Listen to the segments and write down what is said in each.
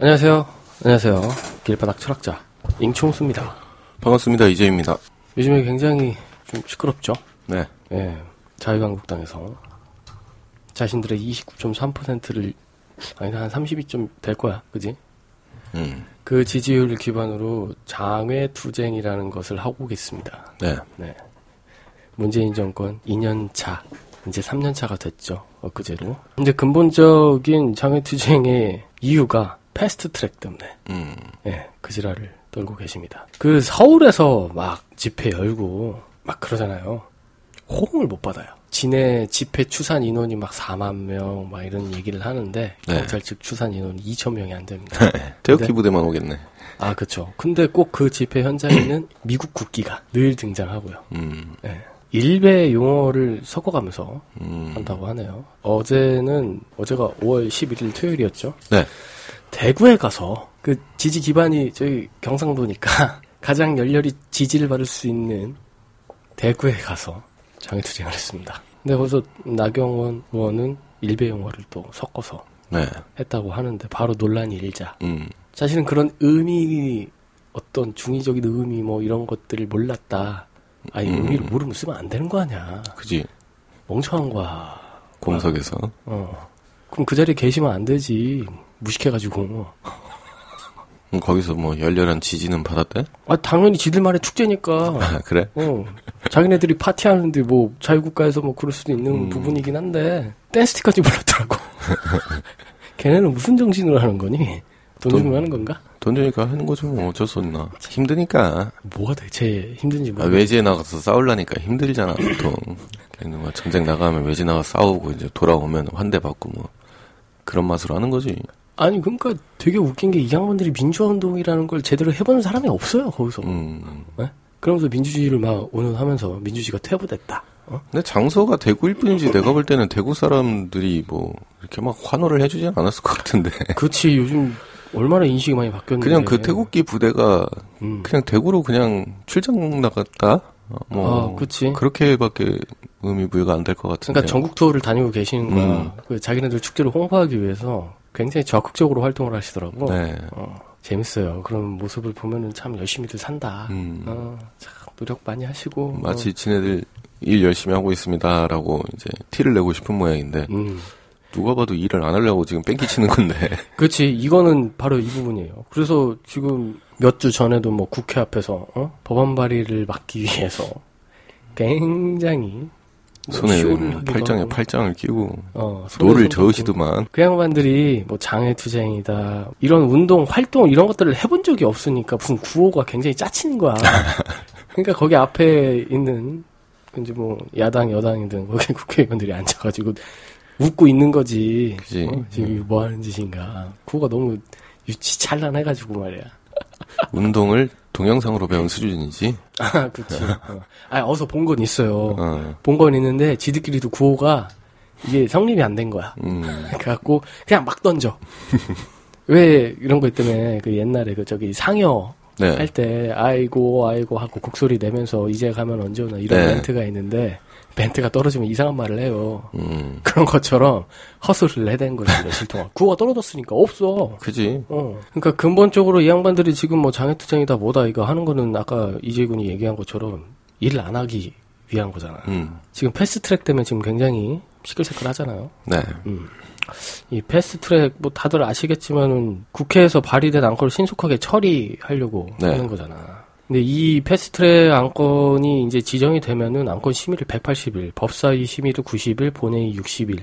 안녕하세요. 안녕하세요. 길바닥 철학자 잉총수입니다. 반갑습니다. 이재입니다. 요즘에 굉장히 좀 시끄럽죠? 네. 예. 자유한국당에서 자신들의 29.3%를 아니 한 32점 될 거야. 그지? 음. 그 지지율을 기반으로 장외 투쟁이라는 것을 하고 계십니다. 네. 네. 문재인 정권 2년 차, 이제 3년 차가 됐죠. 엊그제로. 근데 근본적인 장외 투쟁의 이유가 패스트 트랙 때문에, 음. 예, 그 지랄을 떨고 계십니다. 그 서울에서 막 집회 열고 막 그러잖아요. 호응을 못 받아요. 진해 집회 추산 인원이 막 4만 명, 막 이런 얘기를 하는데, 네. 경찰 측 추산 인원이 2천 명이 안 됩니다. 태극기 부대만 오겠네. 아, 그쵸. 근데 꼭 그 집회 현장에는 미국 국기가 늘 등장하고요. 음. 예. 일베 용어를 섞어가면서 음. 한다고 하네요. 어제는, 어제가 5월 11일 토요일이었죠. 네. 대구에 가서 그 지지 기반이 저희 경상도니까 가장 열렬히 지지를 받을 수 있는 대구에 가서 장애 투쟁을 했습니다. 근데 거기서 나경원 의원은 일베 용어를 또 섞어서 네. 했다고 하는데 바로 논란이 일자. 음. 자신은 그런 의미 어떤 중의적인 의미 뭐 이런 것들을 몰랐다. 아니 음. 의미를 모르면 쓰면 안 되는 거 아니야. 그지. 멍청한 거야. 공석에서. 어. 그럼 그 자리에 계시면 안 되지. 무식해가지고. 음, 거기서 뭐 열렬한 지지는 받았대? 아 당연히 지들만의 축제니까. 아, 그래? 어. 자기네들이 파티하는데 뭐 자유국가에서 뭐 그럴 수도 있는 음. 부분이긴 한데 댄스티까지 불렀더라고. 걔네는 무슨 정신으로 하는 거니? 돈 돈- 주면 하는 건가? 돈 주니까 하는 거지 뭐 어쩔 수 없나. 힘드니까. 뭐가 대체 힘든지 아, 모르겠어. 외지에 나가서 싸우려니까 힘들잖아, 보통. 걔는 뭐 전쟁 나가면 외지 나가 싸우고 이제 돌아오면 환대 받고 뭐. 그런 맛으로 하는 거지. 아니 그러니까 되게 웃긴 게 이 양반들이 민주화 운동이라는 걸 제대로 해보는 사람이 없어요 거기서. 음. 네? 그러면서 민주주의를 막 운운하면서 민주주의가 퇴보됐다. 어? 근데 장소가 대구일 뿐이지 내가 볼 때는 대구 사람들이 뭐 이렇게 막 환호를 해주진 않았을 것 같은데. 그렇지 요즘 얼마나 인식이 많이 바뀌었는데. 그냥 그 태국기 부대가 음. 그냥 대구로 그냥 출장 나갔다? 어, 뭐 아, 그치. 그렇게밖에 의미 부여가 안 될 것 같은데. 그러니까 전국 투어를 다니고 계시는 거야. 음. 그 자기네들 축제를 홍보하기 위해서 굉장히 적극적으로 활동을 하시더라고. 네. 어, 재밌어요. 그런 모습을 보면은 참 열심히들 산다. 음. 어, 참 노력 많이 하시고. 마치 지네들 일 열심히 하고 있습니다라고 이제 티를 내고 싶은 모양인데 어, 음. 누가 봐도 일을 안 하려고 지금 뺑기 치는 건데. 그렇지. 이거는 바로 이 부분이에요. 그래서 지금 몇 주 전에도 뭐 국회 앞에서 어? 법안 발의를 막기 위해서 굉장히 뭐 손에 팔짱에 하고, 팔짱을 끼고 어, 노를 손 저으시더만. 그 양반들이 뭐 장애투쟁이다 이런 운동 활동 이런 것들을 해본 적이 없으니까 무슨 구호가 굉장히 짜치는 거야. 그러니까 거기 앞에 있는 이제 뭐 야당 여당이든 거기 국회의원들이 앉아가지고 웃고 있는 거지. 그지. 어? 지금 이거 뭐 하는 짓인가. 구호가 너무 유치 찬란해가지고 말이야. 운동을 동영상으로 배운 수준이지. 아, 그치. 어. 아, 어서 본 건 있어요. 어. 본건 있는데 지들끼리도 구호가 이게 성립이 안 된 거야. 음. 그래갖고 그냥 막 던져. 왜 이런 거 때문에 그 옛날에 그 저기 상여 네. 할때 아이고 아이고 하고 곡소리 내면서 이제 가면 언제 오나 이런 네. 멘트가 있는데 멘트가 떨어지면 이상한 말을 해요. 음. 그런 것처럼 헛소릴 해댄 거지 며칠 동안. 구호가 떨어졌으니까 없어. 그지. 어. 그러니까 근본적으로 이 양반들이 지금 뭐 장애투쟁이다 뭐다 이거 하는 거는 아까 이재군이 얘기한 것처럼 일을 안 하기 위한 거잖아. 음. 지금 패스트 트랙 때문에 지금 굉장히 시끌시끌 하잖아요. 네. 이 패스트 트랙 뭐 다들 아시겠지만은 국회에서 발의된 안건을 신속하게 처리하려고 네. 하는 거잖아. 근데 이 패스트트랙 안건이 이제 지정이 되면은 안건 심의를 180일, 법사위 심의를 90일, 본회의 60일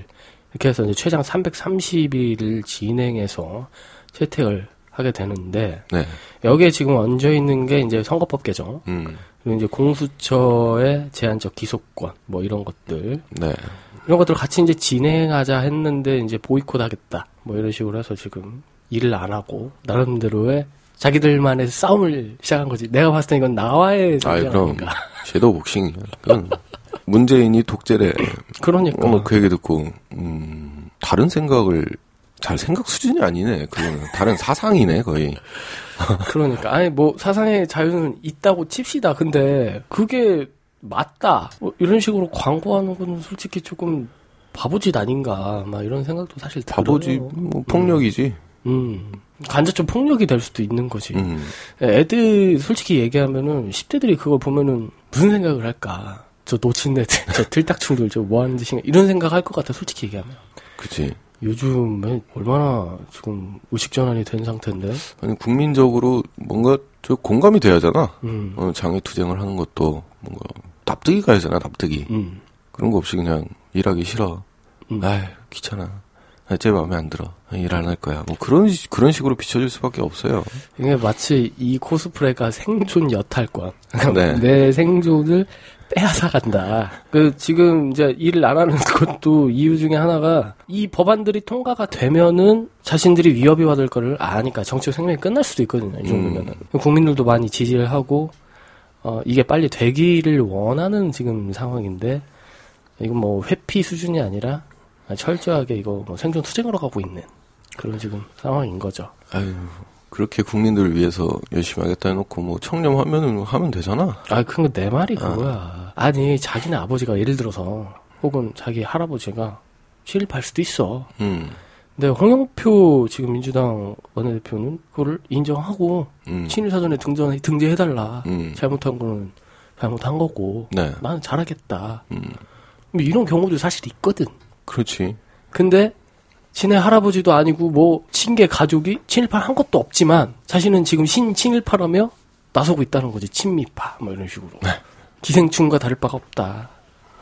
이렇게 해서 이제 최장 330일을 진행해서 채택을 하게 되는데 네. 여기에 지금 얹어 있는 게 이제 선거법 개정 음. 그리고 이제 공수처의 제한적 기소권 뭐 이런 것들 네. 이런 것들 같이 이제 진행하자 했는데 이제 보이콧 하겠다. 뭐 이런 식으로 해서 지금 일을 안 하고 나름대로의 자기들만의 싸움을 시작한 거지. 내가 봤을 때 이건 나와의 전쟁 그럼. 아닌가. 섀도우 복싱이야. 그건 문재인이 독재래. 그러니까. 어, 그 얘기 듣고, 음, 다른 생각을, 잘 생각 수준이 아니네. 그거는. 다른 사상이네, 거의. 그러니까. 아니 뭐 사상의 자유는 있다고 칩시다. 근데 그게 맞다. 뭐 이런 식으로 광고하는 건 솔직히 조금 바보짓 아닌가. 막 이런 생각도 사실 들어요. 바보지, 뭐, 폭력이지. 음. 간접적 폭력이 될 수도 있는 거지. 음. 애들 솔직히 얘기하면은 10대들이 그걸 보면은 무슨 생각을 할까? 저 놓친 애들, 저 들딱충들 저 뭐 하는 짓인가 이런 생각 할 것 같아 솔직히 얘기하면. 그치. 요즘에 얼마나 지금 의식 전환이 된 상태인데. 아니, 국민적으로 뭔가 저 공감이 돼야잖아. 음. 어, 장애 투쟁을 하는 것도 뭔가 납득이 가야잖아, 납득이. 음. 그런 거 없이 그냥 일하기 싫어. 음. 아이, 귀찮아. 아, 제 마음에 안 들어. 일 안 할 거야. 뭐 그런, 시- 그런 식으로 비춰질 수밖에 없어요. 이게 마치 이 코스프레가 생존 여탈권. 네. 내 생존을 빼앗아 간다. 그, 지금 이제 일을 안 하는 것도 이유 중에 하나가 이 법안들이 통과가 되면은 자신들이 위협이 받을 거를 아니까 정치적 생명이 끝날 수도 있거든요. 이 정도면은. 국민들도 많이 지지를 하고, 어, 이게 빨리 되기를 원하는 지금 상황인데, 이건 뭐 회피 수준이 아니라 철저하게 이거 뭐 생존 투쟁으로 가고 있는 그런 지금 상황인 거죠. 아유, 그렇게 국민들을 위해서 열심히 하겠다 해놓고 뭐 청렴하면은 하면 되잖아. 아, 근데 내 말이 그거야. 아 니, 자기네 아버지가 예를 들어서, 혹은 자기 할아버지가 친일파일 수도 있어. 음, 근데 홍영표 지금 민주당 원내대표는 그거를 인정하고, 음, 친일사전에 등전, 등재해달라. 음. 잘못한 거는 잘못한 거고, 네, 나는 잘하겠다. 음, 뭐 이런 경우도 사실 있거든. 그렇지. 근데, 친의 할아버지도 아니고, 뭐, 친계 가족이 친일파 한 것도 없지만, 자신은 지금 신 친일파라며 나서고 있다는 거지. 친미파. 뭐 이런 식으로. 네. 기생충과 다를 바가 없다.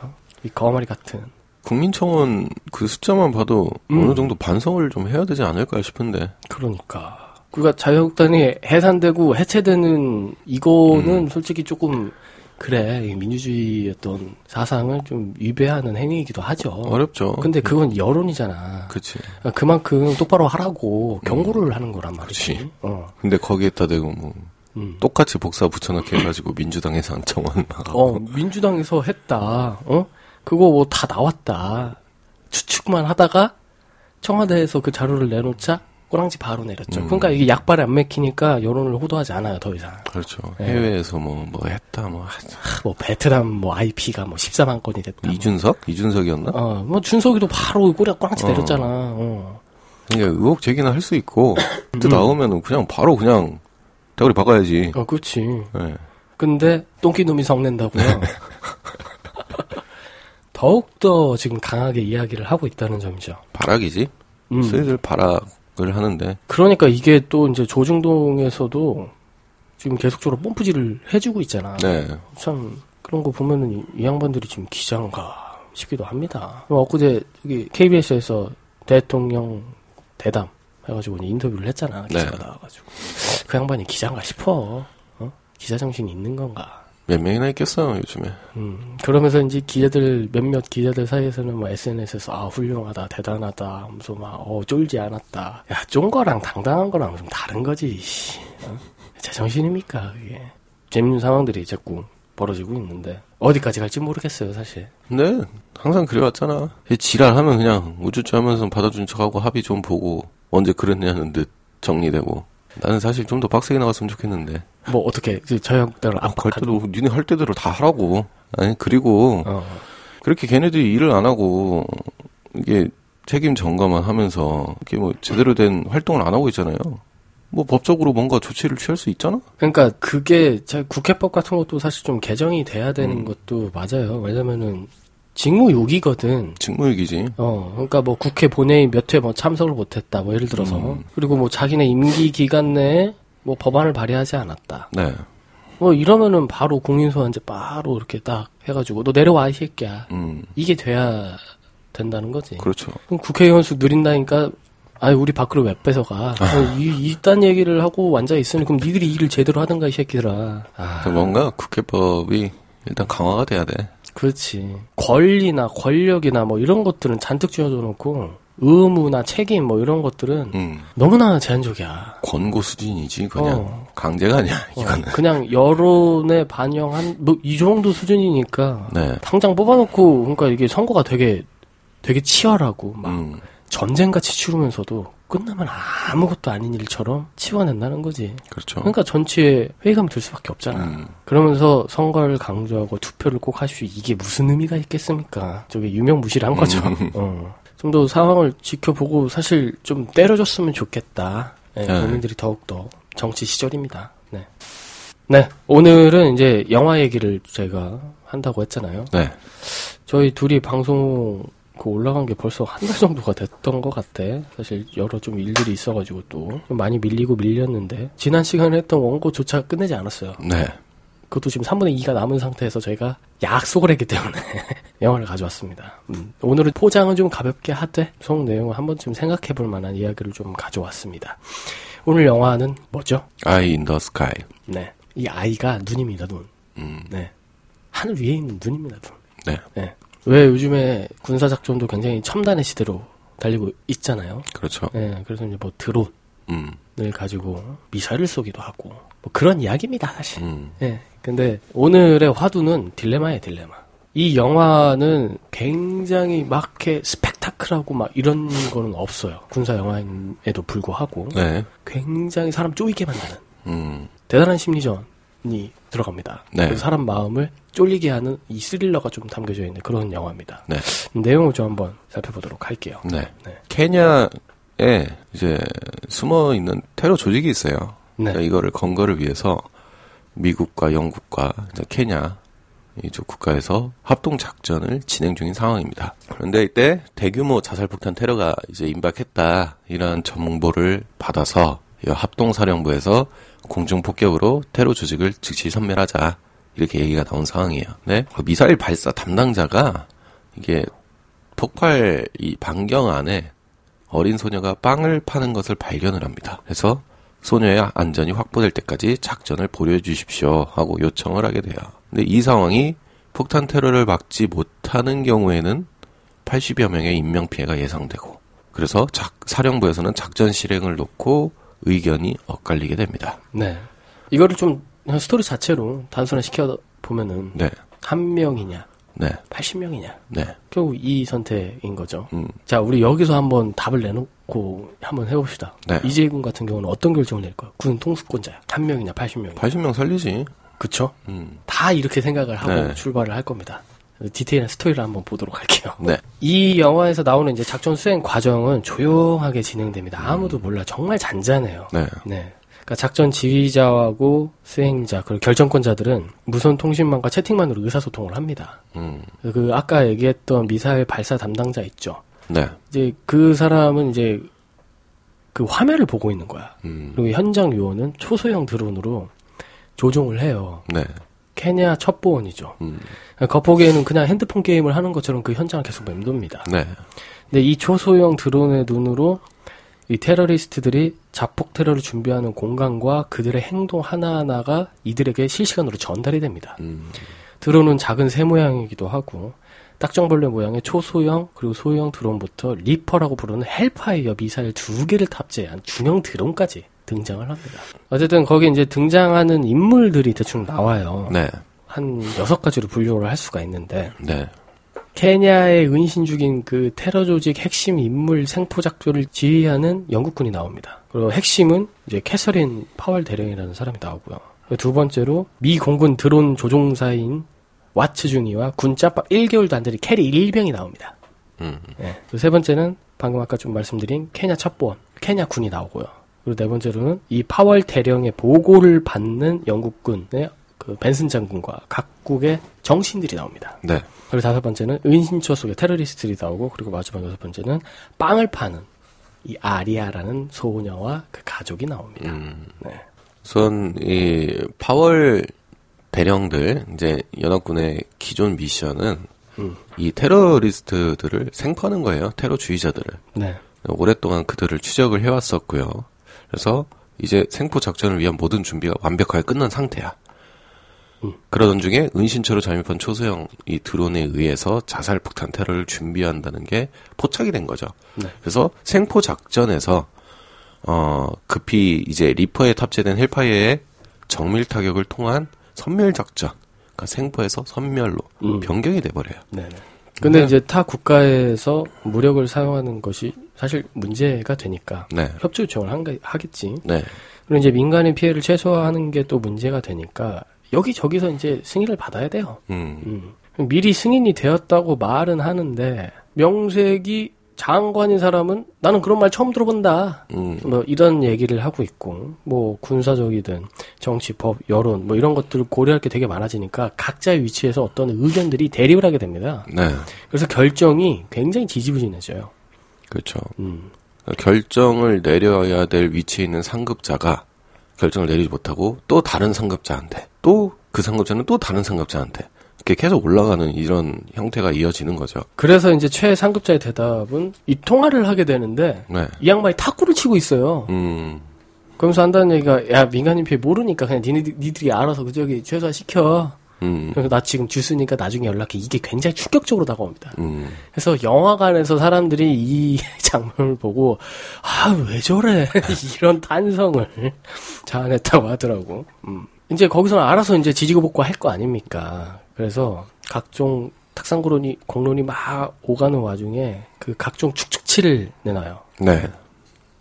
어? 이 거마리 같은. 국민청원 그 숫자만 봐도 음. 어느 정도 반성을 좀 해야 되지 않을까 싶은데. 그러니까. 그러니까 자유한국당이 해산되고 해체되는 이거는 음. 솔직히 조금 그래 이 민주주의 어떤 사상을 좀 위배하는 행위이기도 하죠. 어렵죠. 근데 그건 여론이잖아. 그치. 그만큼 똑바로 하라고 경고를 하는 거란 말이지. 음. 그치. 어. 근데 거기에다 대고 뭐, 음. 똑같이 복사 붙여넣기 해가지고 민주당에서 한 청원 나가고. 어, 민주당에서 했다. 어? 그거 뭐 다 나왔다. 추측만 하다가 청와대에서 그 자료를 내놓자 꼬랑지 바로 내렸죠. 음. 그러니까 이게 약발이 안 맥히니까 여론을 호도하지 않아요, 더 이상. 그렇죠. 네. 해외에서 뭐, 뭐 했다, 뭐. 하- 하, 뭐 베트남 뭐 IP가 뭐 14만 건이 됐다. 이준석? 이준석이었나? 어, 뭐 준석이도 바로 꼬리 꼬랑지 어. 내렸잖아. 어. 그러니까 의혹 제기는 할수 있고, 그때 나오면은 그냥 바로 그냥 대가리 박아야지. 어, 그렇지. 예. 근데 똥기놈이 성낸다고요. 더욱더 지금 강하게 이야기를 하고 있다는 점이죠. 바락이지? 음. 슬슬 바락 을 하는데, 그러니까 이게 또 이제 조중동에서도 지금 계속적으로 뽐뿌질을 해주고 있잖아. 네. 참 그런 거 보면은 이, 이 양반들이 지금 기장가 싶기도 합니다. 엊그제 여기 KBS에서 대통령 대담 해가지고 인터뷰를 했잖아. 기자가 네. 나와가지고 그 양반이 기장가 싶어. 어? 기자 정신이 있는 건가? 몇 명이나 있겠어요, 요즘에. 음, 그러면서 이제 기자들, 몇몇 기자들 사이에서는 뭐 SNS에서, 아, 훌륭하다, 대단하다, 하면서 막, 어, 쫄지 않았다. 야, 쫀 거랑 당당한 거랑 좀 다른 거지, 씨. 어? 제정신입니까, 그게. 재밌는 상황들이 자꾸 벌어지고 있는데, 어디까지 갈지 모르겠어요, 사실. 근데 항상 그래왔잖아. 이 지랄하면 그냥 우쭈쭈 하면서 받아준 척하고 합의 좀 보고 언제 그랬냐는 듯 정리되고. 나는 사실 좀 더 빡세게 나갔으면 좋겠는데. 뭐, 어떻게, 자유한국당을 갈 압박하는. 때도 니네 할 때대로 다 하라고. 아니 그리고 어, 그렇게 걔네들이 일을 안 하고 이게 책임 전가만 하면서 이게 뭐 제대로 된 활동을 안 하고 있잖아요. 뭐 법적으로 뭔가 조치를 취할 수 있잖아. 그러니까 그게 자, 국회법 같은 것도 사실 좀 개정이 돼야 되는 음. 것도 맞아요. 왜냐면은, 직무유기거든. 직무유기지. 어, 그러니까 뭐 국회 본회의 몇 회 뭐 참석을 못했다, 뭐 예를 들어서. 음. 그리고 뭐 자기네 임기 기간 내에 뭐 법안을 발의하지 않았다. 네. 뭐 이러면은 바로 국민소환제 바로 이렇게 딱 해가지고 너 내려와 이 새끼야. 음. 이게 돼야 된다는 거지. 그렇죠. 그럼 국회의원 수 느린다니까. 아이 우리 밖으로 왜 뺏어가? 어, 이, 이딴 얘기를 하고 앉아 있으니 그럼 니들이 일을 제대로 하든가 이 새끼들아. 아, 뭔가 국회법이 일단 강화가 돼야 돼. 그렇지. 권리나 권력이나 뭐 이런 것들은 잔뜩 쥐어줘 놓고 의무나 책임 뭐 이런 것들은 음. 너무나 제한적이야. 권고 수준이지 그냥 어. 강제가 아니야 어, 이거는. 그냥 여론에 반영한 뭐 이 정도 수준이니까 네. 당장 뽑아놓고 그러니까 이게 선거가 되게 되게 치열하고 막 음. 전쟁같이 치르면서도 끝나면 아무것도 아닌 일처럼 치워낸다는 거지. 그렇죠. 그러니까 전체에 회의감 들 수밖에 없잖아. 음. 그러면서 선거를 강조하고 투표를 꼭 하시오. 이게 무슨 의미가 있겠습니까? 저게 유명무실한 거죠. 음. 어. 좀 더 상황을 지켜보고 사실 좀 때려줬으면 좋겠다. 네, 네. 국민들이 더욱더 정치 시절입니다. 네. 네, 오늘은 이제 영화 얘기를 제가 한다고 했잖아요. 네. 저희 둘이 방송 그 올라간 게 벌써 한 달 정도가 됐던 것 같아. 사실 여러 좀 일들이 있어가지고 또 좀 많이 밀리고 밀렸는데 지난 시간에 했던 원고조차 끝내지 않았어요. 네. 그것도 지금 3분의 2가 남은 상태에서 저희가 약속을 했기 때문에 영화를 가져왔습니다. 음, 오늘은 포장은 좀 가볍게 하되 속 내용을 한 번쯤 생각해 볼 만한 이야기를 좀 가져왔습니다. 오늘 영화는 뭐죠? Eye in the Sky. 네. 이 eye가 눈입니다, 눈. 음. 네. 하늘 위에 있는 눈입니다, 눈. 네. 네. 왜 요즘에 군사 작전도 굉장히 첨단의 시대로 달리고 있잖아요. 그렇죠. 네. 그래서 이제 뭐 드론을 음. 가지고 미사일을 쏘기도 하고 뭐 그런 이야기입니다, 사실. 음. 예. 근데 오늘의 화두는 딜레마예요, 딜레마. 이 영화는 굉장히 막 이렇게 스펙타클하고 막 이런 거는 없어요. 군사 영화임에도 불구하고 네. 굉장히 사람 쪼이게 만드는 음. 대단한 심리전 이 들어갑니다. 네. 그래서 사람 마음을 쫄리게 하는 이 스릴러가 좀 담겨져 있는 그런 영화입니다. 네. 내용을 좀 한번 살펴보도록 할게요. 네. 네. 케냐에 이제 숨어 있는 테러 조직이 있어요. 네. 그러니까 이거를 건거를 위해서 미국과 영국과 케냐 이쪽 국가에서 합동 작전을 진행 중인 상황입니다. 그런데 이때 대규모 자살폭탄 테러가 이제 임박했다 이런 정보를 받아서 이 합동 사령부에서 공중 폭격으로 테러 조직을 즉시 섬멸하자 이렇게 얘기가 나온 상황이에요. 네, 그 미사일 발사 담당자가 이게 폭발 이 반경 안에 어린 소녀가 빵을 파는 것을 발견을 합니다. 그래서 소녀의 안전이 확보될 때까지 작전을 보류해 주십시오 하고 요청을 하게 돼요. 근데 이 상황이 폭탄 테러를 막지 못하는 경우에는 80여 명의 인명 피해가 예상되고 그래서 작, 사령부에서는 작전 실행을 놓고 의견이 엇갈리게 됩니다. 네. 이거를 좀 스토리 자체로 단순화 시켜 보면은 네, 한 명이냐, 네, 80명이냐. 네. 결국 이 선택인 거죠. 음, 자, 우리 여기서 한번 답을 내놓고 한번 해봅시다. 네. 이재군 같은 경우는 어떤 결정을 낼까요? 군 통수권자야. 한 명이냐, 80명이냐. 80명 살리지. 그쵸? 음, 다 이렇게 생각을 하고 네. 출발을 할 겁니다. 디테일한 스토리를 한번 보도록 할게요. 네, 이 영화에서 나오는 이제 작전 수행 과정은 조용하게 진행됩니다. 아무도 몰라. 정말 잔잔해요. 네, 네. 그러니까 작전 지휘자하고 수행자 그리고 결정권자들은 무선 통신망과 채팅만으로 의사소통을 합니다. 음, 그 아까 얘기했던 미사일 발사 담당자 있죠. 네, 이제 그 사람은 이제 그 화면을 보고 있는 거야. 음, 그리고 현장 요원은 초소형 드론으로 조종을 해요. 네, 케냐 첩보원이죠. 음, 겉보기에는 그냥 핸드폰 게임을 하는 것처럼 그 현장을 계속 맴돕니다. 네, 근데 이 초소형 드론의 눈으로 이 테러리스트들이 자폭 테러를 준비하는 공간과 그들의 행동 하나하나가 이들에게 실시간으로 전달이 됩니다. 음, 드론은 작은 새 모양이기도 하고 딱정벌레 모양의 초소형 그리고 소형 드론부터 리퍼라고 부르는 헬파이어 미사일 두 개를 탑재한 중형 드론까지 등장을 합니다. 어쨌든 거기 이제 등장하는 인물들이 대충 나와요. 네, 한 여섯 가지로 분류를 할 수가 있는데 네, 케냐에 은신 중인 그 테러 조직 핵심 인물 생포 작전을 지휘하는 영국군이 나옵니다. 그리고 핵심은 이제 캐서린 파월 대령이라는 사람이 나오고요. 두 번째로 미 공군 드론 조종사인 와츠 중위와 군 짬밥 1개월도 안 되는 캐리 일병이 나옵니다. 음, 예. 그리고 세 번째는 방금 아까 좀 말씀드린 케냐 첩보원, 케냐 군이 나오고요. 그리고 네 번째로는 이 파월 대령의 보고를 받는 영국군의 그 벤슨 장군과 각국의 정신들이 나옵니다. 네, 그리고 다섯 번째는 은신처 속에 테러리스트들이 나오고 그리고 마지막 여섯 번째는 빵을 파는 이 아리아라는 소녀와 그 가족이 나옵니다. 음. 네. 우선 이 파월 대령들 이제 연합군의 기존 미션은 음. 이 테러리스트들을 생포하는 거예요. 테러주의자들을 네. 오랫동안 그들을 추적을 해왔었고요. 그래서 이제 생포 작전을 위한 모든 준비가 완벽하게 끝난 상태야. 음. 그러던 중에 은신처로 잠입한 초소형 이 드론에 의해서 자살 폭탄 테러를 준비한다는 게 포착이 된 거죠. 네. 그래서 생포 작전에서 어 급히 이제 리퍼에 탑재된 헬파이어의 정밀 타격을 통한 섬멸 작전, 그러니까 생포에서 섬멸로 음. 변경이 돼버려요. 네네. 근데 네. 이제 타 국가에서 무력을 사용하는 것이 사실 문제가 되니까 네, 협조 요청을 한 게- 하겠지. 네, 그리고 이제 민간의 피해를 최소화하는 게 또 문제가 되니까 여기 저기서 이제 승인을 받아야 돼요. 음, 음. 미리 승인이 되었다고 말은 하는데 명색이 장관인 사람은 나는 그런 말 처음 들어본다. 음, 뭐 이런 얘기를 하고 있고 뭐 군사적이든 정치, 법, 여론 뭐 이런 것들을 고려할 게 되게 많아지니까 각자의 위치에서 어떤 의견들이 대립을 하게 됩니다. 네, 그래서 결정이 굉장히 지지부진해져요. 그렇죠. 음. 결정을 내려야 될 위치에 있는 상급자가 결정을 내리지 못하고 또 다른 상급자한테 또 그 상급자는 또 다른 상급자한테 이렇게 계속 올라가는 이런 형태가 이어지는 거죠. 그래서 이제 최상급자의 대답은 이 통화를 하게 되는데 네. 이 양반이 탁구를 치고 있어요. 음, 그러면서 한다는 얘기가 야 민간인 피해 모르니까 그냥 니네, 니들이 알아서 그 저기 최소화 시켜. 음, 그래서 나 지금 주스니까 나중에 연락해. 이게 굉장히 충격적으로 다가옵니다. 음, 그래서 영화관에서 사람들이 이 장면을 보고 아 왜 저래 이런 탄성을 자아냈다고 하더라고. 음. 이제 거기서는 알아서 이제 지지고 볶고 할 거 아닙니까. 그래서 각종 탁상고론이 공론이 막 오가는 와중에 그 각종 축축치를 내놔요. 네,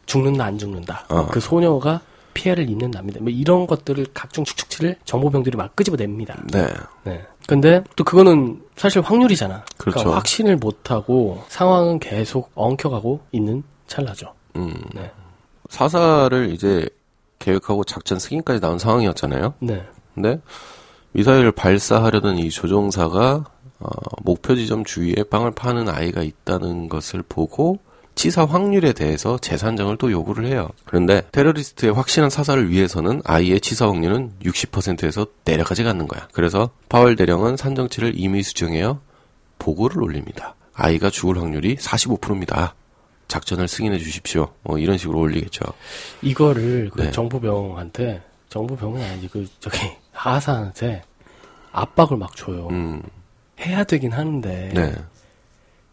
죽는다 안 죽는다. 어. 그 소녀가 피해를 입는답니다. 뭐 이런 것들을 각종 축축치를 정보병들이 막 끄집어냅니다. 네, 네. 근데 또 그거는 사실 확률이잖아. 그러니까 그렇죠. 확신을 못하고 상황은 계속 엉켜가고 있는 찰나죠. 음, 네. 사사를 이제 계획하고 작전 승인까지 나온 상황이었잖아요. 네. 근데 미사일을 발사하려던 이 조종사가 어, 목표 지점 주위에 빵을 파는 아이가 있다는 것을 보고 치사 확률에 대해서 재산정을 또 요구를 해요. 그런데 테러리스트의 확실한 사살을 위해서는 아이의 치사 확률은 60%에서 내려가지 않는 거야. 그래서 파월 대령은 산정치를 임의 수정해요. 보고를 올립니다. 아이가 죽을 확률이 45%입니다. 작전을 승인해 주십시오. 뭐 이런 식으로 올리겠죠. 이거를 그 네. 정부병한테 정부병은 아니지 그 저기 하사한테 압박을 막 줘요. 음, 해야 되긴 하는데 네,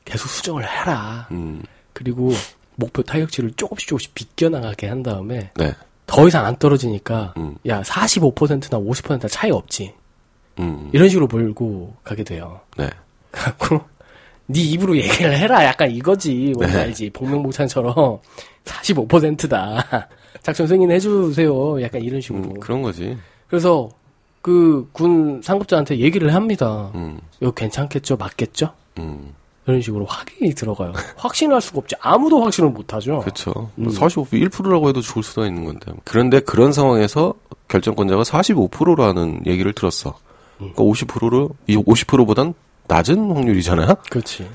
계속 수정을 해라. 음, 그리고 목표 타격치를 조금씩 조금씩 비껴나가게 한 다음에 네, 더 이상 안 떨어지니까 음. 야 45%나 50%나 차이 없지. 음, 이런 식으로 몰고 가게 돼요. 네, 갖고 네 입으로 얘기를 해라. 약간 이거지. 뭔지 네. 알지? 복명복찬처럼 45%다. 작전 승인 해 주세요. 약간 이런 식으로. 음, 그런 거지. 그래서 그 군 상급자한테 얘기를 합니다. 음, 이거 괜찮겠죠? 맞겠죠? 음. 이런 식으로 확인이 들어가요 확신할 수가 없지 아무도 확신을 못하죠 그렇죠. 음. 45, 1%라고 해도 죽을 수가 있는 건데. 그런데 그런 상황에서 결정권자가 45%라는 얘기를 들었어. 음. 그러니까 50%로 이 50%보단 낮은 확률이잖아요. 그렇지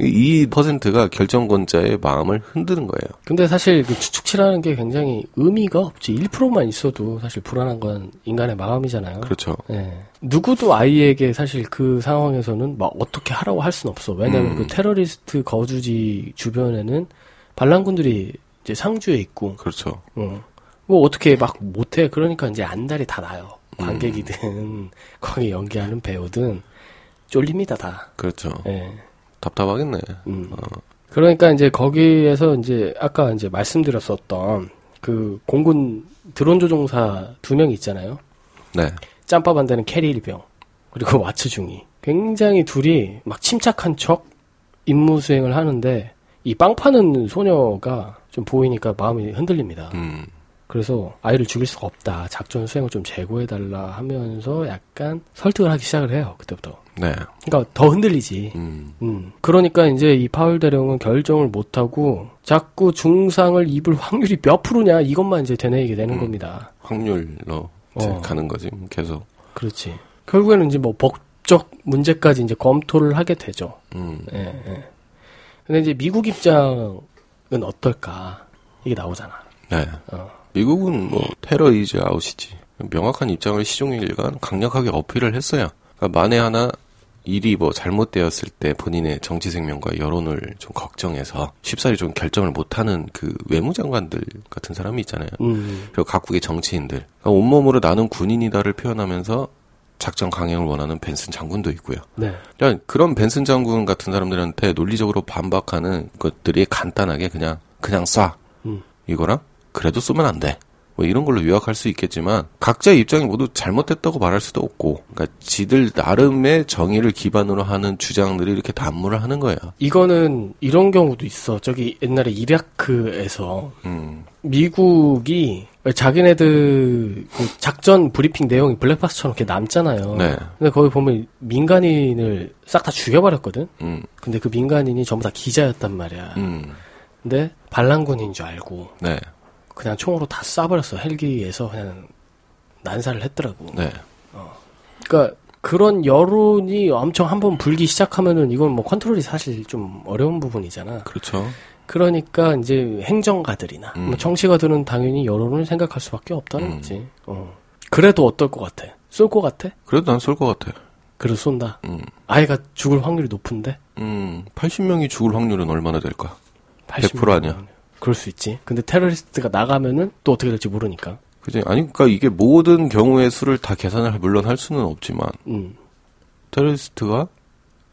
이- 이 퍼센트가 결정권자의 마음을 흔드는 거예요. 근데 사실 그 추측치라는 게 굉장히 의미가 없지 1%만 있어도 사실 불안한 건 인간의 마음이잖아요 그렇죠. 예. 누구도 아이에게 사실 그 상황에서는 막 어떻게 하라고 할 수는 없어. 왜냐면 음. 그 테러리스트 거주지 주변에는 반란군들이 이제 상주에 있고, 그렇죠. 어. 뭐 어떻게 막 못해. 그러니까 이제 안달이 다 나요. 관객이든, 거기 연기하는 배우든, 쫄립니다, 다. 그렇죠. 예. 답답하겠네. 음. 그러니까 이제 거기에서 이제 아까 이제 말씀드렸었던 그 공군 드론 조종사 두 명 있잖아요. 네. 짬밥 안 되는 캐리 일병 그리고 와츠 중위 굉장히 둘이 막 침착한 척 임무 수행을 하는데 이 빵 파는 소녀가 좀 보이니까 마음이 흔들립니다. 음. 그래서 아이를 죽일 수가 없다. 작전 수행을 좀 재고해달라 하면서 약간 설득을 하기 시작을 해요. 그때부터. 네. 그러니까 더 흔들리지. 음. 음. 그러니까 이제 이 파월 대령은 결정을 못 하고 자꾸 중상을 입을 확률이 몇 프로냐 이것만 이제 되뇌이게 되는 음. 겁니다. 확률로 어. 가는 거지. 계속. 그렇지. 결국에는 이제 뭐 법적 문제까지 이제 검토를 하게 되죠. 음. 예, 예. 근데 이제 미국 입장은 어떨까? 이게 나오잖아. 네. 어. 미국은 뭐 테러 이즈 아웃이지. 명확한 입장을 시종일관 강력하게 어필을 했어요. 그러니까 만에 하나 일이 뭐 잘못되었을 때 본인의 정치 생명과 여론을 좀 걱정해서 쉽사리 좀 결정을 못하는 그 외무장관들 같은 사람이 있잖아요. 음, 그리고 각국의 정치인들. 그러니까 온몸으로 나는 군인이다를 표현하면서 작전 강행을 원하는 벤슨 장군도 있고요. 네. 그러니까 그런 벤슨 장군 같은 사람들한테 논리적으로 반박하는 것들이 간단하게 그냥 그냥 쏴 음. 이거랑 그래도 쏘면 안 돼. 뭐 이런 걸로 요약할 수 있겠지만 각자의 입장이 모두 잘못됐다고 말할 수도 없고 그러니까 지들 나름의 정의를 기반으로 하는 주장들이 이렇게 단무를 하는 거야. 이거는 이런 경우도 있어. 저기 옛날에 이라크에서 음. 미국이 자기네들 그 작전 브리핑 내용이 블랙박스처럼 이렇게 남잖아요. 네. 근데 거기 보면 민간인을 싹 다 죽여버렸거든. 음. 근데 그 민간인이 전부 다 기자였단 말이야. 음. 근데 반란군인 줄 알고 네. 그냥 총으로 다 쏴버렸어. 헬기에서 그냥 난사를 했더라고. 네. 그러니까 그런 여론이 엄청 한번 불기 시작하면은 이건 뭐 컨트롤이 사실 좀 어려운 부분이잖아. 그렇죠. 그러니까 이제 행정가들이나 음. 뭐 정치가들은 당연히 여론을 생각할 수밖에 없다는 음. 거지. 어. 그래도 어떨 것 같아? 쏠 것 같아? 그래도 난 쏠 것 같아. 그래도 쏜다. 음. 아이가 죽을 확률이 높은데? 음. 80명이 죽을 확률은 얼마나 될까? 80 100% 아니야. 그럴 수 있지. 근데 테러리스트가 나가면은 또 어떻게 될지 모르니까. 그지? 아니, 그니까 이게 모든 경우의 수를 다 계산을 물론 할 수는 없지만, 음. 테러리스트가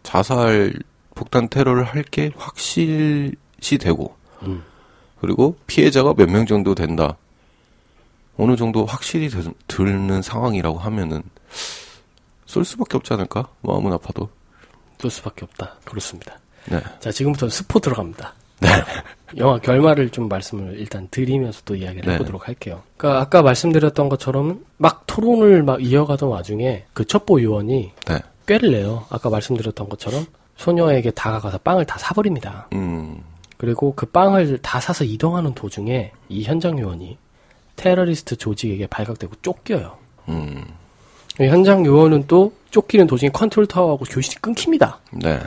자살, 폭탄 테러를 할 게 확실시 되고, 음. 그리고 피해자가 몇 명 정도 된다. 어느 정도 확실히 드- 드는 상황이라고 하면은, 쏠 수밖에 없지 않을까? 마음은 아파도. 쏠 수밖에 없다. 그렇습니다. 네. 자, 지금부터 스포 들어갑니다. 영화 결말을 좀 말씀을 일단 드리면서 또 이야기를 네. 해보도록 할게요. 그러니까 아까 말씀드렸던 것처럼 막 토론을 막 이어가던 와중에 그 첩보 요원이 네. 꾀를 내요. 아까 말씀드렸던 것처럼 소녀에게 다가가서 빵을 다 사버립니다. 음, 그리고 그 빵을 다 사서 이동하는 도중에 이 현장 요원이 테러리스트 조직에게 발각되고 쫓겨요. 음, 이 현장 요원은 또 쫓기는 도중에 컨트롤 타워하고 교신이 끊깁니다. 네.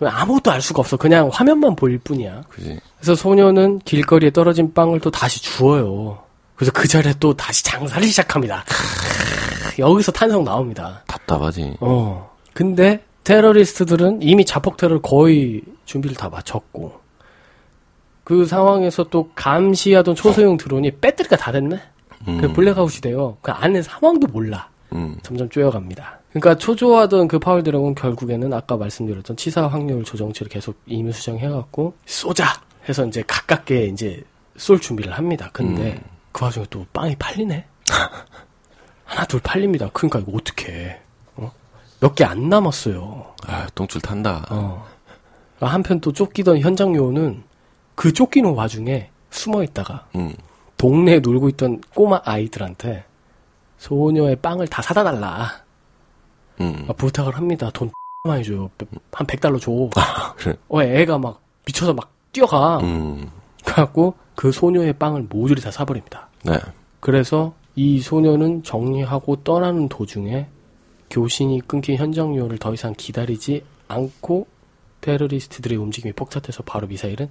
아무것도 알 수가 없어. 그냥 화면만 보일 뿐이야. 그지. 그래서 소녀는 길거리에 떨어진 빵을 또 다시 주워요. 그래서 그 자리에 또 다시 장사를 시작합니다. 크으, 여기서 탄성 나옵니다. 답답하지. 어. 근데 테러리스트들은 이미 자폭 테러를 거의 준비를 다 마쳤고 그 상황에서 또 감시하던 초소형 드론이 배터리가 다 됐네. 음, 그 블랙아웃이 돼요. 그 안에 상황도 몰라. 음, 점점 쪼여갑니다. 그러니까 초조하던 그 파월 대령은 결국에는 아까 말씀드렸던 치사 확률 추정치를 계속 임의 수정해갖고 쏘자 해서 이제 가깝게 이제 쏠 준비를 합니다. 근데 음. 그 와중에 또 빵이 팔리네. 하나 둘 팔립니다. 그러니까 이거 어떻게? 몇개 안 남았어요. 아, 똥줄 탄다. 어. 한편 또 쫓기던 현장 요원은 그 쫓기는 와중에 숨어 있다가 음, 동네에 놀고 있던 꼬마 아이들한테 소녀의 빵을 다 사다 달라. 음. 아, 부탁을 합니다. 돈 많이 줘요. 한 100달러 줘. 그래. 어, 애가 막 미쳐서 막 뛰어가. 음, 그래갖고 그 소녀의 빵을 모조리 다 사버립니다. 네. 그래서 이 소녀는 정리하고 떠나는 도중에 교신이 끊긴 현장 요원을 더 이상 기다리지 않고 테러리스트들의 움직임이 폭탄돼서 바로 미사일은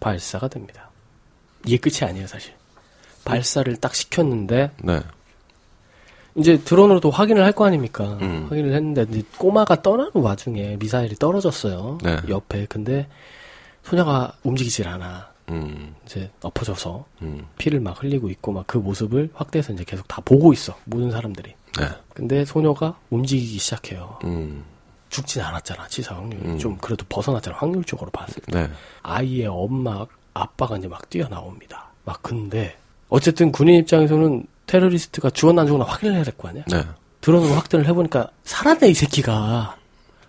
발사가 됩니다. 이게 끝이 아니에요, 사실. 발사를 딱 시켰는데 네. 이제 드론으로도 확인을 할 거 아닙니까? 음. 확인을 했는데 꼬마가 떠나는 와중에 미사일이 떨어졌어요. 네. 옆에. 근데 소녀가 움직이질 않아. 음, 이제 엎어져서 음, 피를 막 흘리고 있고 막 그 모습을 확대해서 이제 계속 다 보고 있어. 모든 사람들이. 네. 근데 소녀가 움직이기 시작해요. 음, 죽진 않았잖아. 치사 확률. 음. 좀 그래도 벗어났잖아. 확률적으로 봤을 때. 네. 아이의 엄마, 아빠가 이제 막 뛰어나옵니다. 막 근데 어쨌든 군인 입장에서는 테러리스트가 죽었나 안 죽었나 확인을 해야 될 거 아니야? 네. 드론으로 확대를 해보니까 살았네 이 새끼가.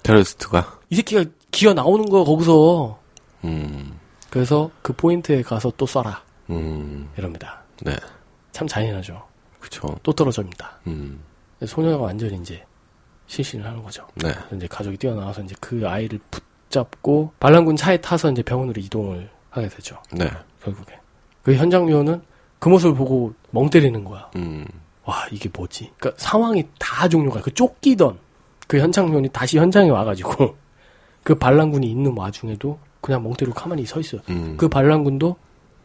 테러리스트가, 이 새끼가 기어 나오는 거야 거기서. 음, 그래서 그 포인트에 가서 또 쏴라. 음, 이럽니다. 네. 참 잔인하죠. 그쵸. 또 떨어집니다. 음, 소녀가 완전히 이제 실신을 하는 거죠. 네. 이제 가족이 뛰어나와서 이제 그 아이를 붙잡고 반란군 차에 타서 이제 병원으로 이동을 하게 되죠. 네. 결국에. 그 현장 요원은 그 모습을 보고 멍 때리는 거야 음, 와 이게 뭐지? 그러니까 상황이 다 종료가 그 쫓기던 그 현장면이 다시 현장에 와가지고 그 반란군이 있는 와중에도 그냥 멍 때리고 가만히 서 있어요. 음, 그 반란군도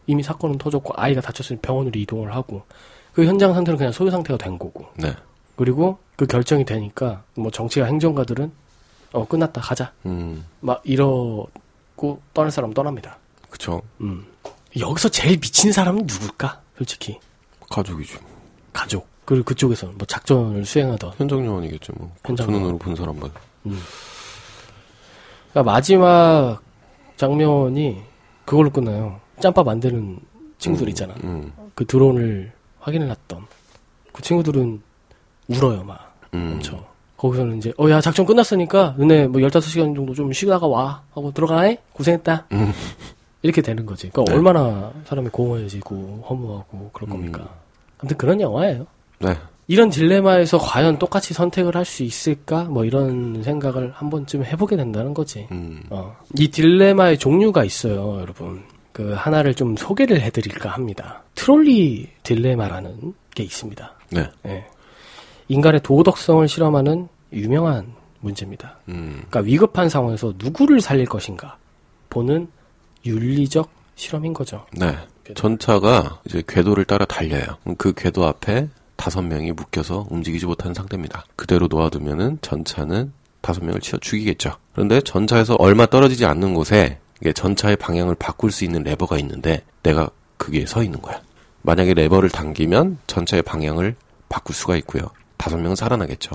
이미 사건은 터졌고 아이가 다쳤으니 병원으로 이동을 하고 그 현장 상태는 그냥 소요 상태가 된 거고 네. 그리고 그 결정이 되니까 뭐 정치가 행정가들은 어 끝났다 가자 음, 막 이러고 떠날 사람 떠납니다. 그쵸. 음 여기서 제일 미친 사람은 누굴까? 솔직히 가족이죠. 가족 그리고 그쪽에서는 뭐 작전을 수행하던 현장 요원이겠죠, 뭐. 현장 두 눈으로 본 사람만. 그러니까 마지막 장면이 그걸로 끝나요. 짬밥 만드는 친구들 있잖아. 음, 그 드론을 확인을 했던 그 친구들은 울어요, 막. 음. 엄청. 거기서는 이제, 어, 야, 작전 끝났으니까, 너네 뭐 15시간 정도 좀 쉬다가 와. 하고 들어가, 해? 고생했다. 음. 이렇게 되는 거지. 그러니까 네. 얼마나 사람이 공허해지고, 허무하고, 그럴 겁니까. 음. 아무튼 그런 영화예요. 네. 이런 딜레마에서 과연 똑같이 선택을 할 수 있을까? 뭐 이런 생각을 한 번쯤 해보게 된다는 거지. 음. 어. 이 딜레마의 종류가 있어요, 여러분. 그 하나를 좀 소개를 해드릴까 합니다. 트롤리 딜레마라는 게 있습니다. 네. 예. 인간의 도덕성을 실험하는 유명한 문제입니다. 음. 그러니까 위급한 상황에서 누구를 살릴 것인가 보는 윤리적 실험인 거죠. 네. 전차가 이제 궤도를 따라 달려요. 그 궤도 앞에 다섯 명이 묶여서 움직이지 못하는 상태입니다. 그대로 놓아두면은 전차는 다섯 명을 치어 죽이겠죠. 그런데 전차에서 얼마 떨어지지 않는 곳에 전차의 방향을 바꿀 수 있는 레버가 있는데 내가 거기에 서 있는 거야. 만약에 레버를 당기면 전차의 방향을 바꿀 수가 있고요. 다섯 명은 살아나겠죠.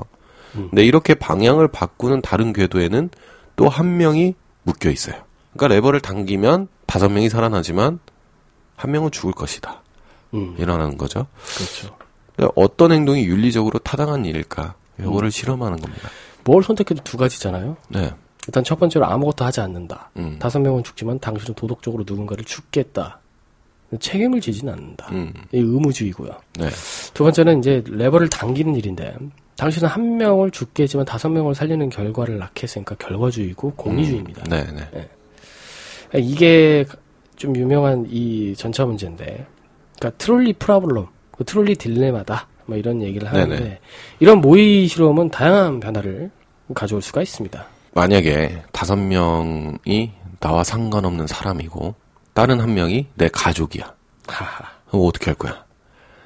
근데 이렇게 방향을 바꾸는 다른 궤도에는 또 한 명이 묶여 있어요. 그러니까 레버를 당기면 다섯 명이 살아나지만 한 명은 죽을 것이다. 음, 일어나는 거죠. 그렇죠. 어떤 행동이 윤리적으로 타당한 일일까? 이거를 실험하는 겁니다. 뭘 선택해도 두 가지잖아요. 네. 일단 첫 번째로 아무것도 하지 않는다. 음. 다섯 명은 죽지만 당신은 도덕적으로 누군가를 죽겠다. 책임을 지지는 않는다. 음. 이 의무주의고요. 네. 두 번째는 이제 레버를 당기는 일인데 당신은 한 명을 죽게 했지만 다섯 명을 살리는 결과를 낳게 했으니까 결과주의고 공리주의입니다. 네, 네. 그러니까 이게 좀 유명한 이 전차 문제인데, 그러니까 트롤리 프라블럼, 그 트롤리 딜레마다, 뭐 이런 얘기를 하는데, 네네. 이런 모의 실험은 다양한 변화를 가져올 수가 있습니다. 만약에 다섯 명이 나와 상관없는 사람이고 다른 한 명이 내 가족이야. 하하. 그럼 어떻게 할 거야?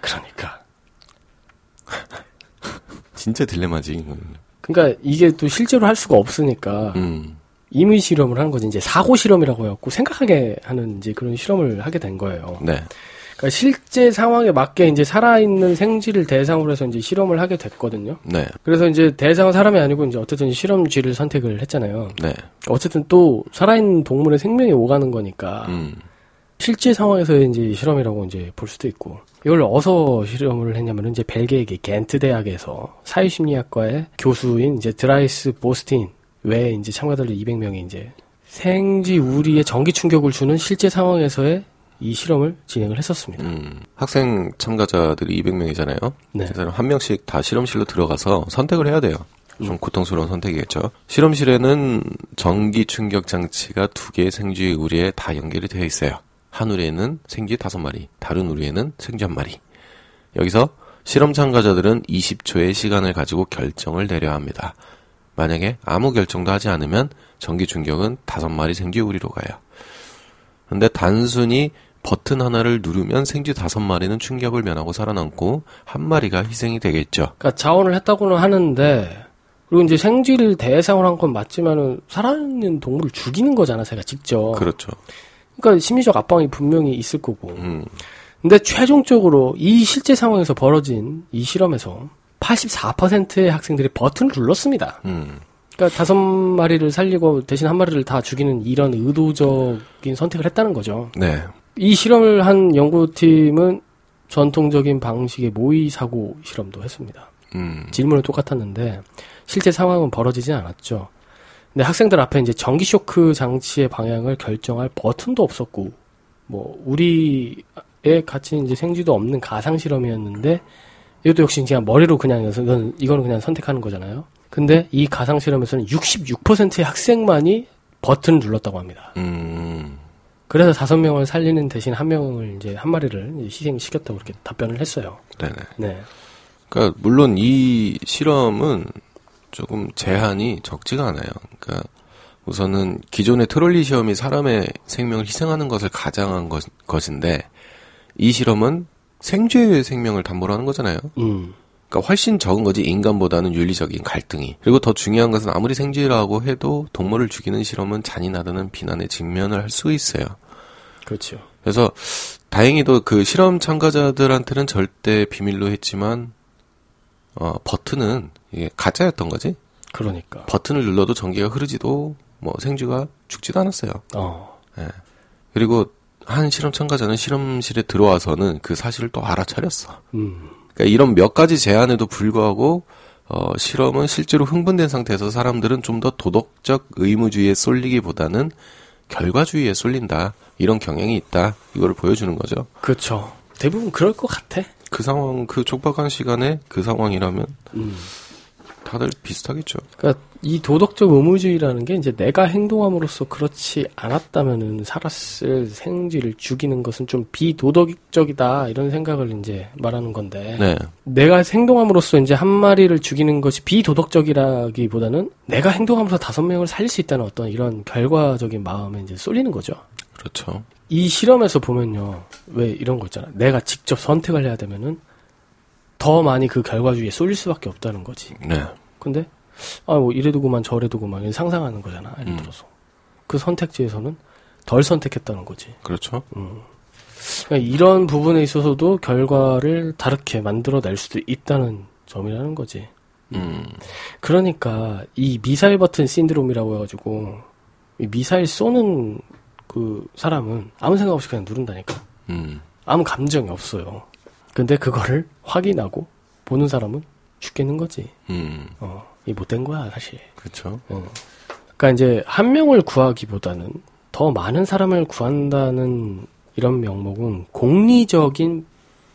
그러니까. 진짜 딜레마지. 그러니까 이게 또 실제로 할 수가 없으니까 음. 임의 실험을 하는 거지. 이제 사고 실험이라고 해갖고 생각하게 하는 이제 그런 실험을 하게 된 거예요. 네. 그러니까 실제 상황에 맞게 이제 살아있는 생쥐를 대상으로 해서 이제 실험을 하게 됐거든요. 네. 그래서 이제 대상은 사람이 아니고 이제 어쨌든 실험쥐를 선택을 했잖아요. 네. 어쨌든 또 살아있는 동물의 생명이 오가는 거니까 음. 실제 상황에서의 이제 실험이라고 이제 볼 수도 있고 이걸 어디서 실험을 했냐면은 이제 벨기에의 겐트 대학에서 사회심리학과의 교수인 이제 드라이스 보스틴 외에 이제 참가자들 200명이 이제 생쥐 우리에 전기 충격을 주는 실제 상황에서의 이 실험을 진행을 했었습니다. 음. 학생 참가자들이 200명이잖아요. 네. 그 사람 한 명씩 다 실험실로 들어가서 선택을 해야 돼요. 좀 고통스러운 선택이겠죠. 실험실에는 전기 충격 장치가 두 개의 생쥐 우리에 다 연결이 되어 있어요. 한 우리에는 생쥐 다섯 마리, 다른 우리에는 생쥐 한 마리. 여기서 실험 참가자들은 20초의 시간을 가지고 결정을 내려야 합니다. 만약에 아무 결정도 하지 않으면 전기 충격은 다섯 마리 생쥐 우리로 가요. 근데 단순히 버튼 하나를 누르면 생쥐 다섯 마리는 충격을 면하고 살아남고 한 마리가 희생이 되겠죠. 그러니까 자원을 했다고는 하는데 그리고 이제 생쥐를 대상으로 한 건 맞지만은 살아있는 동물을 죽이는 거잖아, 제가 직접. 그렇죠. 그러니까 심리적 압박이 분명히 있을 거고. 음, 근데 최종적으로 이 실제 상황에서 벌어진 이 실험에서 84%의 학생들이 버튼을 눌렀습니다. 음, 그러니까 다섯 마리를 살리고 대신 한 마리를 다 죽이는 이런 의도적인 선택을 했다는 거죠. 네, 이 실험을 한 연구팀은 전통적인 방식의 모의 사고 실험도 했습니다. 음, 질문은 똑같았는데 실제 상황은 벌어지지 않았죠. 근데 학생들 앞에 이제 전기 쇼크 장치의 방향을 결정할 버튼도 없었고 뭐 우리의 같이 이제 생쥐도 없는 가상 실험이었는데 이것도 역시 그냥 머리로 그냥 이건 이거는 그냥 선택하는 거잖아요. 근데 이 가상 실험에서는 66%의 학생만이 버튼을 눌렀다고 합니다. 음, 그래서 다섯 명을 살리는 대신 한 명을 이제 한 마리를 희생시켰다고 그렇게 답변을 했어요. 네네. 네. 그러니까 물론 이 실험은 조금 제한이 적지가 않아요. 그러니까 우선은 기존의 트롤리 시험이 사람의 생명을 희생하는 것을 가장한 것, 것인데 이 실험은 생쥐의 생명을 담보로 하는 거잖아요. 음. 그러니까 훨씬 적은 거지 인간보다는 윤리적인 갈등이. 그리고 더 중요한 것은 아무리 생쥐라고 해도 동물을 죽이는 실험은 잔인하다는 비난에 직면을 할 수 있어요. 그렇죠. 그래서 다행히도 그 실험 참가자들한테는 절대 비밀로 했지만 어 버튼은 이게 가짜였던 거지. 그러니까. 버튼을 눌러도 전기가 흐르지도 뭐 생쥐가 죽지도 않았어요. 어. 그리고 한 실험 참가자는 실험실에 들어와서는 그 사실을 또 알아차렸어. 음. 그러니까 이런 몇 가지 제안에도 불구하고 어, 실험은 실제로 흥분된 상태에서 사람들은 좀 더 도덕적 의무주의에 쏠리기보다는 결과주의에 쏠린다. 이런 경향이 있다. 이거를 보여주는 거죠. 그렇죠. 대부분 그럴 것 같아. 그 상황, 그 촉박한 시간에 그 상황이라면 음. 다들 비슷하겠죠. 그러니까 이 도덕적 의무주의라는 게 이제 내가 행동함으로써 그렇지 않았다면은 살았을 생쥐를 죽이는 것은 좀 비도덕적이다 이런 생각을 이제 말하는 건데 네. 내가 행동함으로써 이제 한 마리를 죽이는 것이 비도덕적이라기보다는 내가 행동함으로써 다섯 명을 살릴 수 있다는 어떤 이런 결과적인 마음에 이제 쏠리는 거죠. 그렇죠. 이 실험에서 보면요. 왜 이런 거 있잖아. 내가 직접 선택을 해야 되면은 더 많이 그 결과주의에 쏠릴 수밖에 없다는 거지. 네. 근데 아 뭐 이래도구만 저래도구만 상상하는 거잖아. 예를 음. 들어서 그 선택지에서는 덜 선택했다는 거지. 그렇죠. 그러니까 이런 부분에 있어서도 결과를 다르게 만들어낼 수도 있다는 점이라는 거지. 음. 그러니까 이 미사일 버튼 신드롬이라고 해가지고 이 미사일 쏘는 그 사람은 아무 생각 없이 그냥 누른다니까. 음. 아무 감정이 없어요. 근데 그거를 확인하고 보는 사람은 죽겠는 거지. 음. 어, 이 못된 거야 사실. 그렇죠. 어. 그러니까 이제 한 명을 구하기보다는 더 많은 사람을 구한다는 이런 명목은 공리적인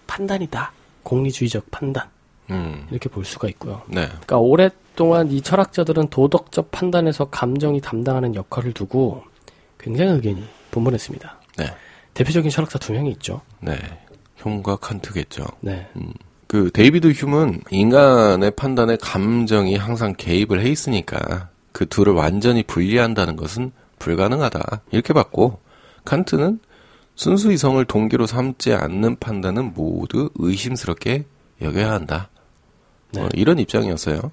판단이다. 공리주의적 판단 음. 이렇게 볼 수가 있고요. 네. 그러니까 오랫동안 이 철학자들은 도덕적 판단에서 감정이 담당하는 역할을 두고 굉장히 의견이 분분했습니다. 네. 대표적인 철학자 두 명이 있죠. 네. 흉과 칸트겠죠. 네. 그 데이비드 휴은 인간의 판단에 감정이 항상 개입을 해 있으니까 그 둘을 완전히 분리한다는 것은 불가능하다. 이렇게 봤고 칸트는 순수 이성을 동기로 삼지 않는 판단은 모두 의심스럽게 여겨야 한다. 네. 어, 이런 입장이었어요.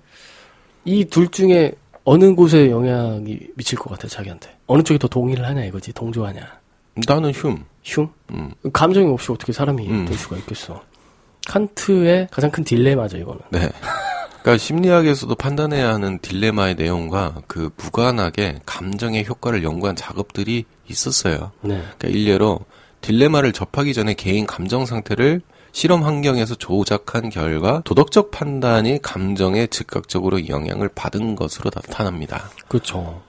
이 둘 중에 어느 곳에 영향이 미칠 것 같아 자기한테 어느 쪽이 더 동의를 하냐 이거지 동조하냐 나는 휴. 흉 음, 감정이 없이 어떻게 사람이 음. 될 수가 있겠어 칸트의 가장 큰 딜레마죠 이거는 네. 그러니까 심리학에서도 판단해야 하는 딜레마의 내용과 그 무관하게 감정의 효과를 연구한 작업들이 있었어요. 네 그러니까 일례로 딜레마를 접하기 전에 개인 감정 상태를 실험 환경에서 조작한 결과 도덕적 판단이 감정에 즉각적으로 영향을 받은 것으로 나타납니다. 그렇죠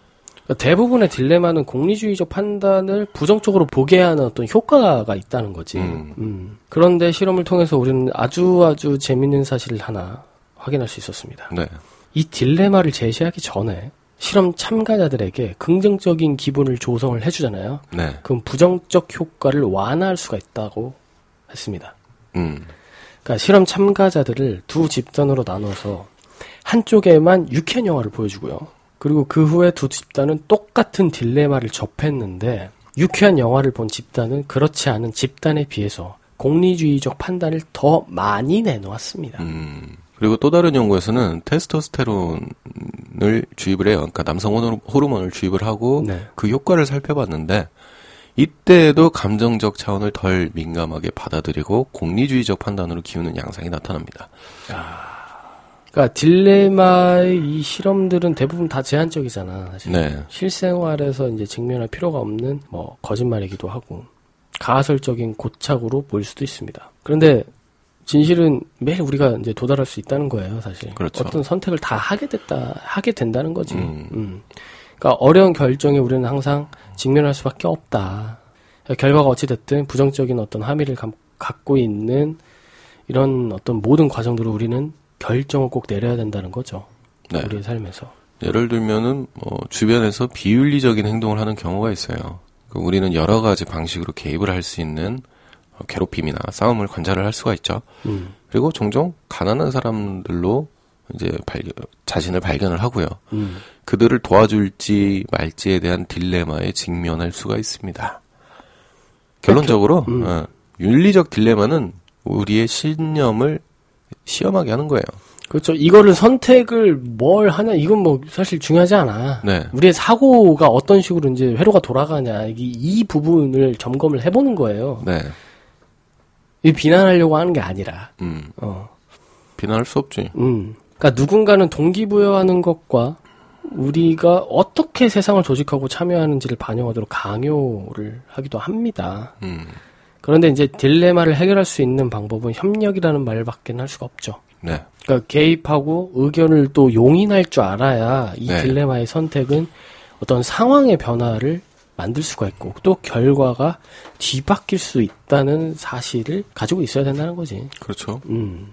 그러니까 대부분의 딜레마는 공리주의적 판단을 부정적으로 보게 하는 어떤 효과가 있다는 거지 음. 음. 그런데 실험을 통해서 우리는 아주 아주 재밌는 사실을 하나 확인할 수 있었습니다 네. 이 딜레마를 제시하기 전에 실험 참가자들에게 긍정적인 기분을 조성을 해주잖아요 네. 그럼 부정적 효과를 완화할 수가 있다고 했습니다. 음. 그러니까 실험 참가자들을 두 집단으로 나눠서 한쪽에만 유쾌한 영화를 보여주고요. 그리고 그 후에 두 집단은 똑같은 딜레마를 접했는데 유쾌한 영화를 본 집단은 그렇지 않은 집단에 비해서 공리주의적 판단을 더 많이 내놓았습니다. 음. 그리고 또 다른 연구에서는 테스토스테론을 주입을 해요. 그러니까 남성 호르- 호르몬을 주입을 하고 네. 그 효과를 살펴봤는데 이때에도 감정적 차원을 덜 민감하게 받아들이고 공리주의적 판단으로 기우는 양상이 나타납니다. 그러니까 딜레마의 이 실험들은 대부분 다 제한적이잖아. 사실. 네. 실생활에서 이제 직면할 필요가 없는 뭐 거짓말이기도 하고 가설적인 고착으로 보일 수도 있습니다. 그런데 진실은 매일 우리가 이제 도달할 수 있다는 거예요, 사실. 그렇죠. 어떤 선택을 다 하게 됐다, 하게 된다는 거지. 음. 음. 그러니까 어려운 결정에 우리는 항상 직면할 수밖에 없다. 결과가 어찌 됐든 부정적인 어떤 함의를 감- 갖고 있는 이런 어떤 모든 과정들을 우리는 결정을 꼭 내려야 된다는 거죠. 네. 우리의 삶에서. 예를 들면은 뭐 주변에서 비윤리적인 행동을 하는 경우가 있어요. 그 우리는 여러 가지 방식으로 개입을 할 수 있는 어, 괴롭힘이나 싸움을 관찰을 할 수가 있죠. 음. 그리고 종종 가난한 사람들로 이제 발견, 자신을 발견을 하고요. 음. 그들을 도와줄지 말지에 대한 딜레마에 직면할 수가 있습니다. 결론적으로 음. 어, 윤리적 딜레마는 우리의 신념을 시험하게 하는 거예요. 그렇죠. 이거를 선택을 뭘 하냐, 이건 뭐 사실 중요하지 않아. 네. 우리의 사고가 어떤 식으로 이제 회로가 돌아가냐, 이, 이 부분을 점검을 해보는 거예요. 네. 이 비난하려고 하는 게 아니라, 음. 어, 비난할 수 없지. 음. 그러니까 누군가는 동기부여하는 것과 우리가 어떻게 세상을 조직하고 참여하는지를 반영하도록 강요를 하기도 합니다. 음, 그런데 이제 딜레마를 해결할 수 있는 방법은 협력이라는 말밖에 할 수가 없죠. 네. 그러니까 개입하고 의견을 또 용인할 줄 알아야 이 네. 딜레마의 선택은 어떤 상황의 변화를 만들 수가 있고 또 결과가 뒤바뀔 수 있다는 사실을 가지고 있어야 된다는 거지. 그렇죠. 음.